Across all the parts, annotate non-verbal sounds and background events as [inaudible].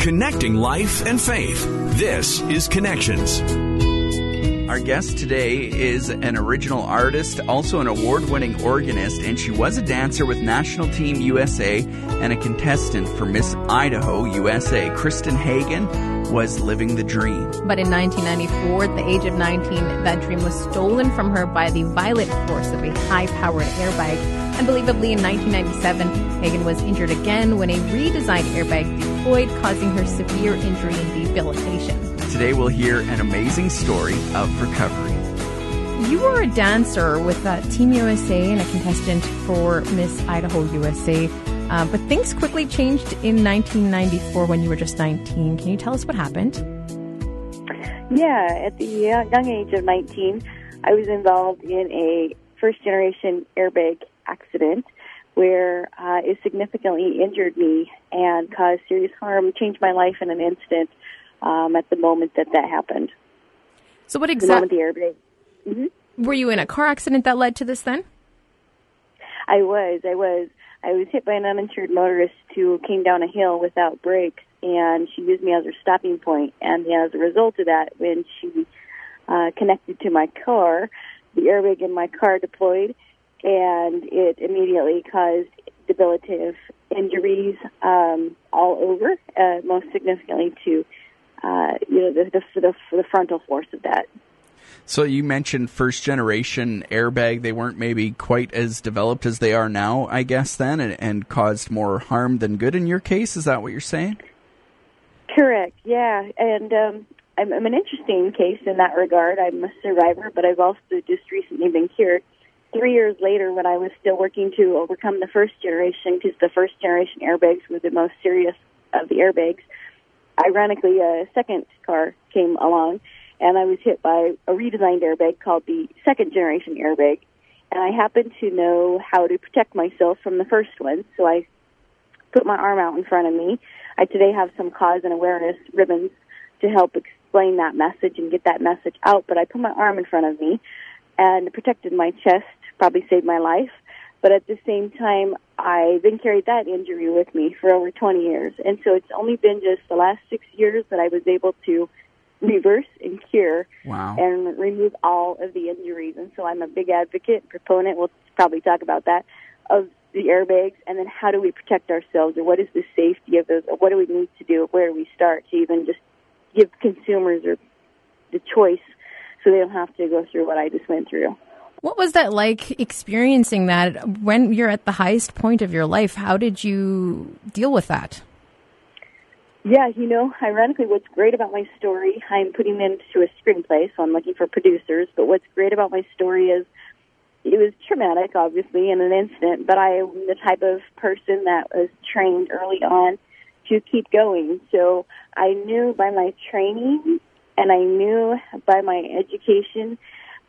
Connecting life and faith. This is Connections. Our guest today is an original artist, also an award winning organist, and she was a dancer with National Team USA and a contestant for Miss Idaho USA. Kristen Hagen was living the dream. But in 1994, at the age of 19, that dream was stolen from her by the violent force of a high powered airbag. Unbelievably, in 1997, Hagen was injured again when a redesigned airbag deployed, causing her severe injury and debilitation. Today we'll hear an amazing story of recovery. You were a dancer with uh, Team USA and a contestant for Miss Idaho USA. Uh, but things quickly changed in 1994 when you were just 19. Can you tell us what happened? Yeah, at the young age of 19, I was involved in a first generation airbag accident where uh, it significantly injured me and caused serious harm, changed my life in an instant um, at the moment that that happened. So, what exactly? The moment the airbag. Mm-hmm. Were you in a car accident that led to this then? I was. I was. I was hit by an uninsured motorist who came down a hill without brakes, and she used me as her stopping point. And as a result of that, when she uh, connected to my car, the airbag in my car deployed, and it immediately caused debilitative injuries um, all over, uh, most significantly to uh, you know the, the, the the frontal force of that. So you mentioned first generation airbag. They weren't maybe quite as developed as they are now, I guess, then, and, and caused more harm than good in your case. Is that what you're saying? Correct. Yeah, and um, I'm, I'm an interesting case in that regard. I'm a survivor, but I've also just recently been cured. Three years later, when I was still working to overcome the first generation, because the first generation airbags were the most serious of the airbags, ironically, a second car came along and I was hit by a redesigned airbag called the second generation airbag. And I happened to know how to protect myself from the first one, so I put my arm out in front of me. I today have some cause and awareness ribbons to help explain that message and get that message out, but I put my arm in front of me and protected my chest, probably saved my life. But at the same time, I then carried that injury with me for over 20 years. And so it's only been just the last six years that I was able to reverse and cure wow. and remove all of the injuries. And so I'm a big advocate, proponent, we'll probably talk about that, of the airbags and then how do we protect ourselves or what is the safety of those or what do we need to do, where do we start to even just give consumers or the choice so they don't have to go through what I just went through. What was that like experiencing that when you're at the highest point of your life? How did you deal with that? Yeah, you know, ironically, what's great about my story, I'm putting it into a screenplay, so I'm looking for producers. But what's great about my story is it was traumatic, obviously, in an instant, but I am the type of person that was trained early on to keep going. So I knew by my training and I knew by my education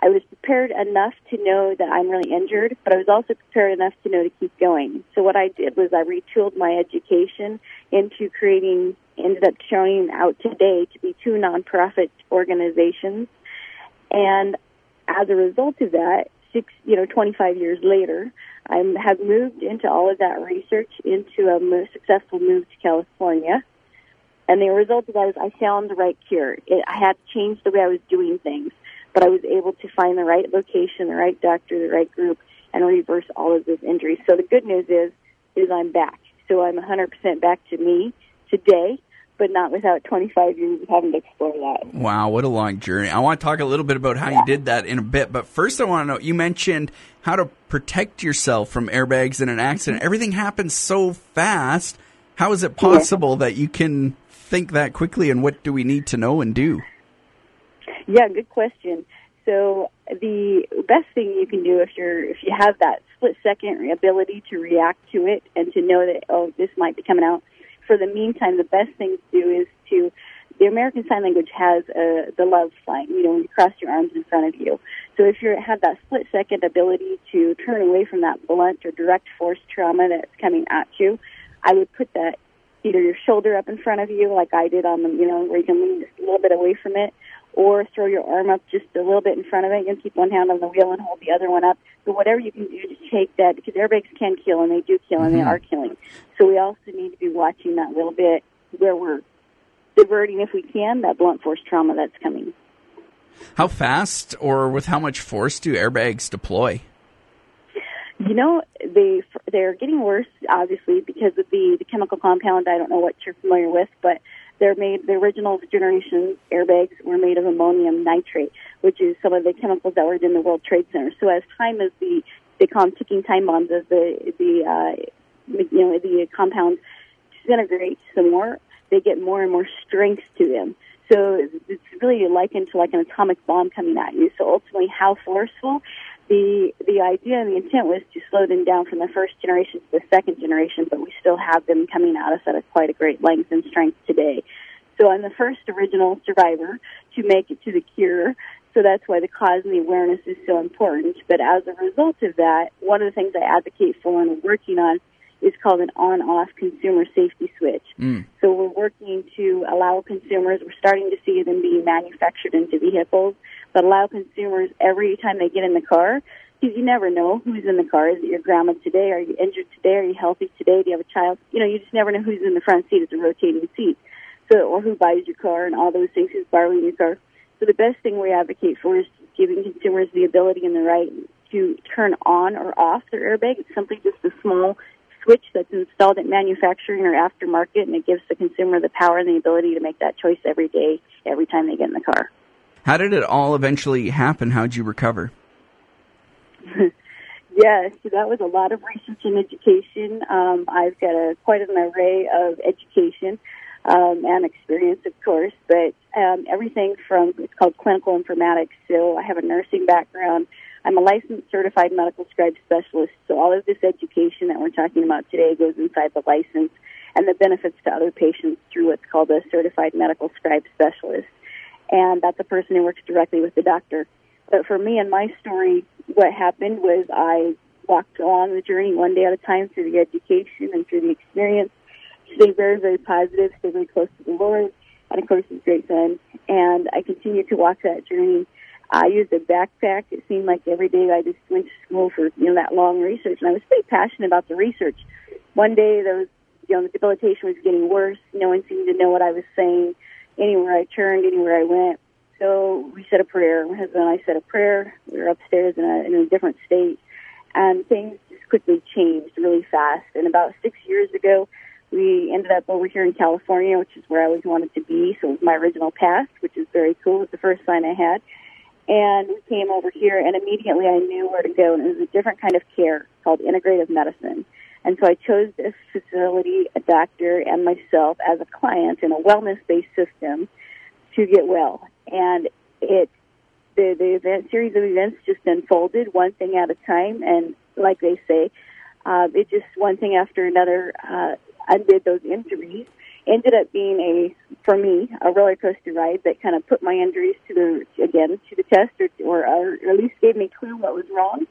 I was prepared enough to know that I'm really injured, but I was also prepared enough to know to keep going. So what I did was I retooled my education into creating, ended up showing out today to be two nonprofit organizations. And as a result of that, six, you know, 25 years later, I have moved into all of that research into a successful move to California. And the result of that is I found the right cure. It, I had to change the way I was doing things but I was able to find the right location, the right doctor, the right group, and reverse all of those injuries. So the good news is, is I'm back. So I'm 100% back to me today, but not without 25 years of having to explore that. Wow, what a long journey. I want to talk a little bit about how yeah. you did that in a bit, but first I want to know, you mentioned how to protect yourself from airbags in an accident. Mm-hmm. Everything happens so fast. How is it possible yeah. that you can think that quickly and what do we need to know and do? Yeah, good question. So the best thing you can do if you're if you have that split second ability to react to it and to know that oh this might be coming out. For the meantime, the best thing to do is to the American Sign Language has uh, the love sign. You know, when you cross your arms in front of you. So if you have that split second ability to turn away from that blunt or direct force trauma that's coming at you, I would put that either your shoulder up in front of you, like I did on the, you know, where you can lean just a little bit away from it, or throw your arm up just a little bit in front of it. Can keep one hand on the wheel and hold the other one up. But whatever you can do to take that, because airbags can kill and they do kill and mm-hmm. they are killing. So we also need to be watching that little bit where we're diverting, if we can, that blunt force trauma that's coming. How fast or with how much force do airbags deploy? You know, they they're getting worse, obviously, because of the, the chemical compound. I don't know what you're familiar with, but they're made. The original generation airbags were made of ammonium nitrate, which is some of the chemicals that were in the World Trade Center. So as time as the they call them ticking time bombs, as the the uh, you know the compounds disintegrate some more, they get more and more strength to them. So it's really likened to like an atomic bomb coming at you. So ultimately, how forceful? The the idea and the intent was to slow them down from the first generation to the second generation, but we still have them coming at us at a quite a great length and strength today. So I'm the first original survivor to make it to the cure. So that's why the cause and the awareness is so important. But as a result of that, one of the things I advocate for and working on is called an on-off consumer safety switch. Mm. So we're working to allow consumers, we're starting to see them being manufactured into vehicles, but allow consumers every time they get in the car, because you never know who's in the car. Is it your grandma today? Are you injured today? Are you healthy today? Do you have a child? You know, you just never know who's in the front seat. It's a rotating seat. So, or who buys your car and all those things, who's borrowing your car. So the best thing we advocate for is giving consumers the ability and the right to turn on or off their airbag. It's simply just a small switch that's installed at manufacturing or aftermarket, and it gives the consumer the power and the ability to make that choice every day, every time they get in the car. How did it all eventually happen? How did you recover? [laughs] yes, that was a lot of research and education. Um, I've got a, quite an array of education um, and experience, of course, but um, everything from it's called clinical informatics. So I have a nursing background. I'm a licensed certified medical scribe specialist, so all of this education that we're talking about today goes inside the license and the benefits to other patients through what's called a certified medical scribe specialist. And that's a person who works directly with the doctor. But for me and my story, what happened was I walked along the journey one day at a time through the education and through the experience, stay very, very positive, stay very close to the Lord, and of course his great son. And I continued to walk that journey I used a backpack. It seemed like every day I just went to school for you know that long research, and I was pretty passionate about the research. One day there was you know the debilitation was getting worse. No one seemed to know what I was saying. Anywhere I turned, anywhere I went. So we said a prayer. My husband and I said a prayer. We were upstairs in a, in a different state, and things just quickly changed really fast. And about six years ago, we ended up over here in California, which is where I always wanted to be. So it was my original past, which is very cool. It was the first sign I had and we came over here, and immediately I knew where to go, and it was a different kind of care called integrative medicine. And so I chose this facility, a doctor, and myself as a client in a wellness-based system to get well. And it, the, the event, series of events just unfolded one thing at a time, and like they say, uh, it just one thing after another uh, undid those injuries. Ended up being a for me a roller coaster ride that kind of put my injuries to the again to the test or or, or at least gave me clue what was wrong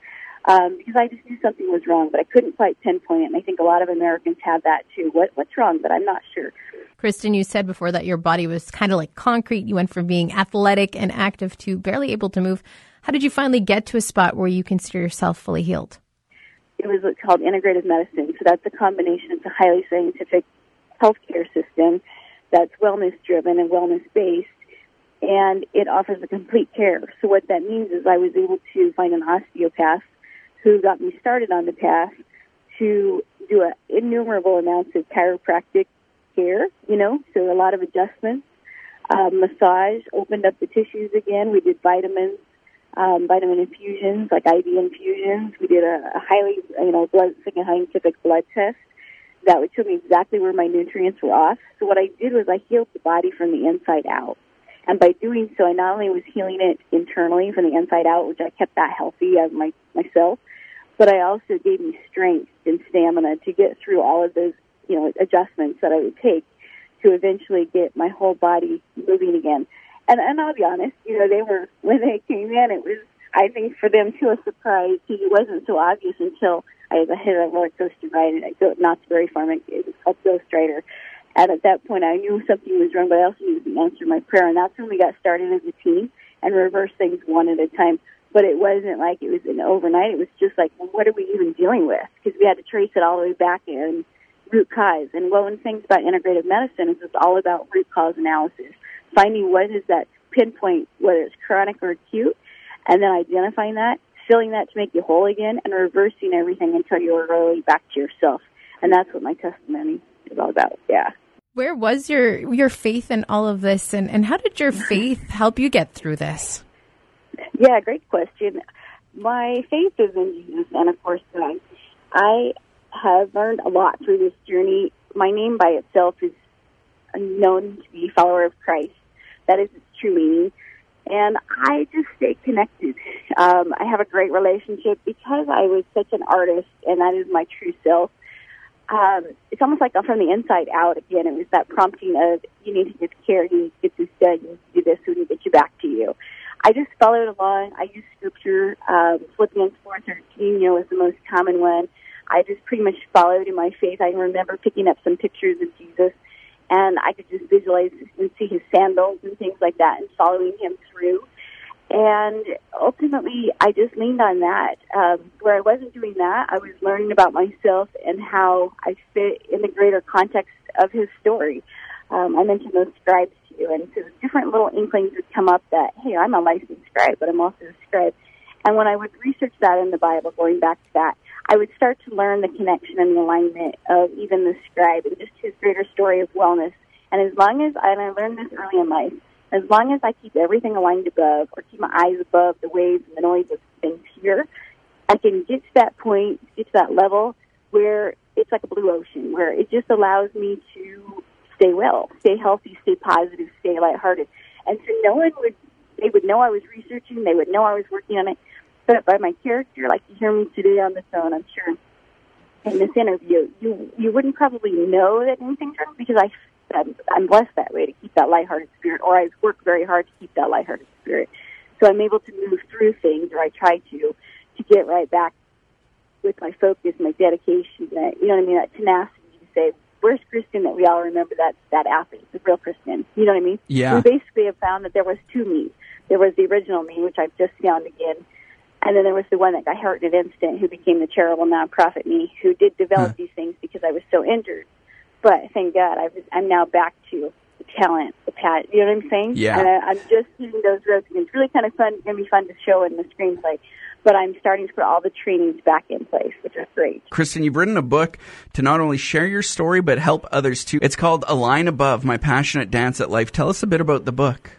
um, because I just knew something was wrong but I couldn't quite pinpoint it and I think a lot of Americans have that too what what's wrong but I'm not sure. Kristen, you said before that your body was kind of like concrete. You went from being athletic and active to barely able to move. How did you finally get to a spot where you consider yourself fully healed? It was what's called integrative medicine. So that's a combination. It's a highly scientific healthcare system that's wellness driven and wellness based and it offers a complete care. So what that means is I was able to find an osteopath who got me started on the path to do a innumerable amounts of chiropractic care, you know, so a lot of adjustments, um, massage, opened up the tissues again. We did vitamins, um, vitamin infusions, like IV infusions. We did a, a highly, you know, blood, scientific blood test that would show me exactly where my nutrients were off. So what I did was I healed the body from the inside out. And by doing so, I not only was healing it internally from the inside out, which I kept that healthy as my, myself, but I also gave me strength and stamina to get through all of those, you know, adjustments that I would take to eventually get my whole body moving again. And, and I'll be honest, you know, they were, when they came in, it was, I think for them too, a surprise because it wasn't so obvious until I hit a roller coaster ride at Knott's Berry Farm. It was called Ghost Rider. And at that point, I knew something was wrong, but I also needed to answer my prayer. And that's when we got started as a team and reverse things one at a time. But it wasn't like it was an overnight. It was just like, well, what are we even dealing with? Because we had to trace it all the way back in root cause. And one of the things about integrative medicine is it's all about root cause analysis, finding what is that pinpoint, whether it's chronic or acute, and then identifying that, filling that to make you whole again, and reversing everything until you're really back to yourself. And that's what my testimony is all about. Yeah. Where was your your faith in all of this, and, and how did your [laughs] faith help you get through this? Yeah, great question. My faith is in Jesus, and of course, God. I have learned a lot through this journey. My name by itself is known to be follower of Christ. That is its true meaning. And I just stay connected. Um, I have a great relationship because I was such an artist, and that is my true self. Um, it's almost like from the inside out again. It was that prompting of you need to get care, you need to get this done, you need to do this, we need to get you back to you. I just followed along. I used scripture. Um, Philippians 4.13, you know, is the most common one. I just pretty much followed in my faith. I remember picking up some pictures of Jesus, and I could just visualize and see his sandals and things like that and following him through. And ultimately, I just leaned on that. Um, where I wasn't doing that, I was learning about myself and how I fit in the greater context of his story. Um, I mentioned those scribes to you, and so different little inklings would come up that, hey, I'm a licensed scribe, but I'm also a scribe. And when I would research that in the Bible, going back to that, I would start to learn the connection and the alignment of even the scribe and just his greater story of wellness. And as long as, and I learned this early in life, as long as I keep everything aligned above or keep my eyes above the waves and the noise of things here, I can get to that point, get to that level where it's like a blue ocean, where it just allows me to stay well, stay healthy, stay positive, stay lighthearted. And so no one would, they would know I was researching, they would know I was working on it, but by my character, like you hear me today on the phone, I'm sure in this interview, you you wouldn't probably know that anything's wrong because I I'm, I'm blessed that way to keep that lighthearted spirit, or I work very hard to keep that lighthearted spirit. So I'm able to move through things, or I try to, to get right back with my focus, my dedication, that you know what I mean, that tenacity to say, where's Kristen that we all remember that that athlete, the real Kristen. You know what I mean? Yeah. We basically have found that there was two me. There was the original me, which I've just found again, and then there was the one that got hurt in an instant, who became the charitable nonprofit me, who did develop Huh. these things because I was so injured. But thank God, I was, I'm now back to the talent, the pat. You know what I'm saying? Yeah. And I, I'm just hitting those roads and It's really kind of fun. It's Going to be fun to show in the screenplay. But I'm starting to put all the trainings back in place, which is great. Kristen, you've written a book to not only share your story, but help others too. It's called A Line Above My Passionate Dance at Life. Tell us a bit about the book.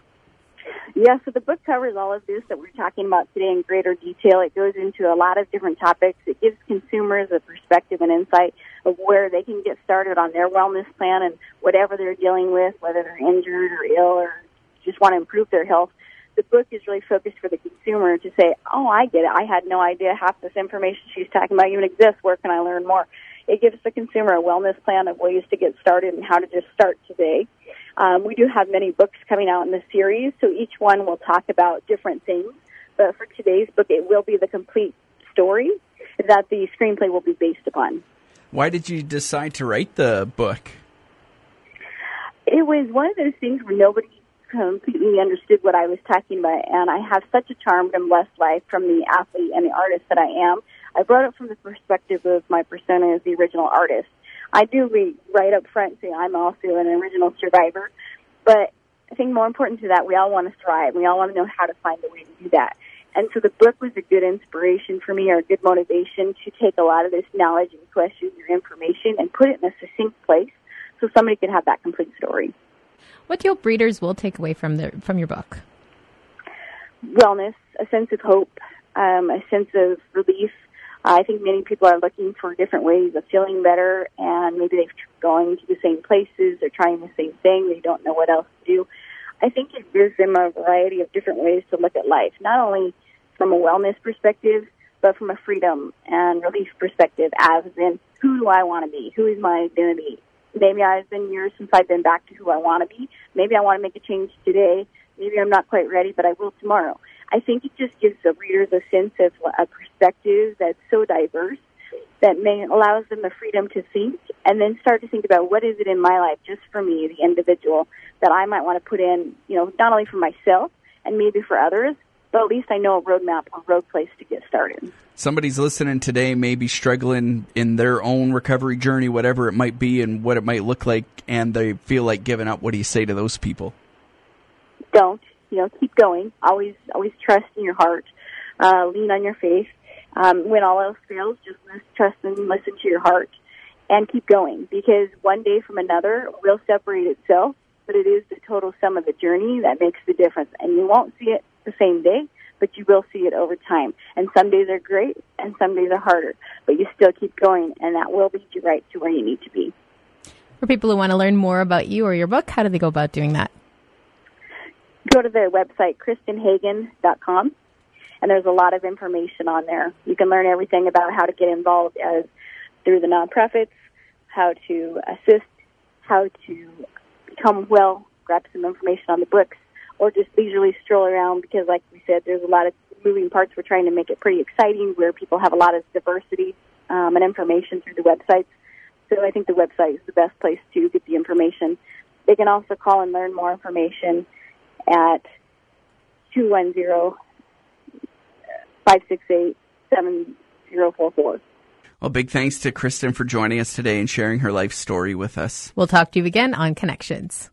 Yeah, so the book covers all of this that we're talking about today in greater detail. It goes into a lot of different topics. It gives consumers a perspective and insight of where they can get started on their wellness plan and whatever they're dealing with, whether they're injured or ill or just want to improve their health. The book is really focused for the consumer to say, oh, I get it. I had no idea half this information she's talking about even exists. Where can I learn more? It gives the consumer a wellness plan of ways to get started and how to just start today. Um, we do have many books coming out in the series, so each one will talk about different things. But for today's book, it will be the complete story that the screenplay will be based upon. Why did you decide to write the book? It was one of those things where nobody completely understood what I was talking about, and I have such a charmed and blessed life from the athlete and the artist that I am. I brought it from the perspective of my persona as the original artist. I do read right up front say I'm also an original survivor, but I think more important to that, we all want to thrive. We all want to know how to find a way to do that. And so the book was a good inspiration for me or a good motivation to take a lot of this knowledge and questions or information and put it in a succinct place so somebody could have that complete story. What do you hope readers will take away from the from your book? Wellness, a sense of hope, um, a sense of relief. I think many people are looking for different ways of feeling better, and maybe they've tr- going to the same places, they're trying the same thing, they don't know what else to do. I think it gives them a variety of different ways to look at life, not only from a wellness perspective, but from a freedom and relief perspective, as in who do I want to be? Who is my identity? Maybe I've been years since I've been back to who I want to be. Maybe I want to make a change today. Maybe I'm not quite ready, but I will tomorrow. I think it just gives the readers a sense of a perspective that's so diverse that may allows them the freedom to think and then start to think about what is it in my life just for me, the individual, that I might want to put in, you know, not only for myself and maybe for others, but at least I know a roadmap or road place to get started. Somebody's listening today, maybe struggling in their own recovery journey, whatever it might be, and what it might look like, and they feel like giving up. What do you say to those people? Don't you know? Keep going. Always, always trust in your heart. Uh, lean on your faith. Um, when all else fails, just trust and listen to your heart, and keep going. Because one day from another will separate itself, but it is the total sum of the journey that makes the difference, and you won't see it the same day, but you will see it over time. And some days are great, and some days are harder, but you still keep going, and that will lead you right to where you need to be. For people who want to learn more about you or your book, how do they go about doing that? Go to the website, kristenhagen.com, and there's a lot of information on there. You can learn everything about how to get involved as through the nonprofits, how to assist, how to become well, grab some information on the books, or just leisurely stroll around because, like we said, there's a lot of moving parts. We're trying to make it pretty exciting where people have a lot of diversity um, and information through the websites. So I think the website is the best place to get the information. They can also call and learn more information at 210 568 7044. Well, big thanks to Kristen for joining us today and sharing her life story with us. We'll talk to you again on Connections.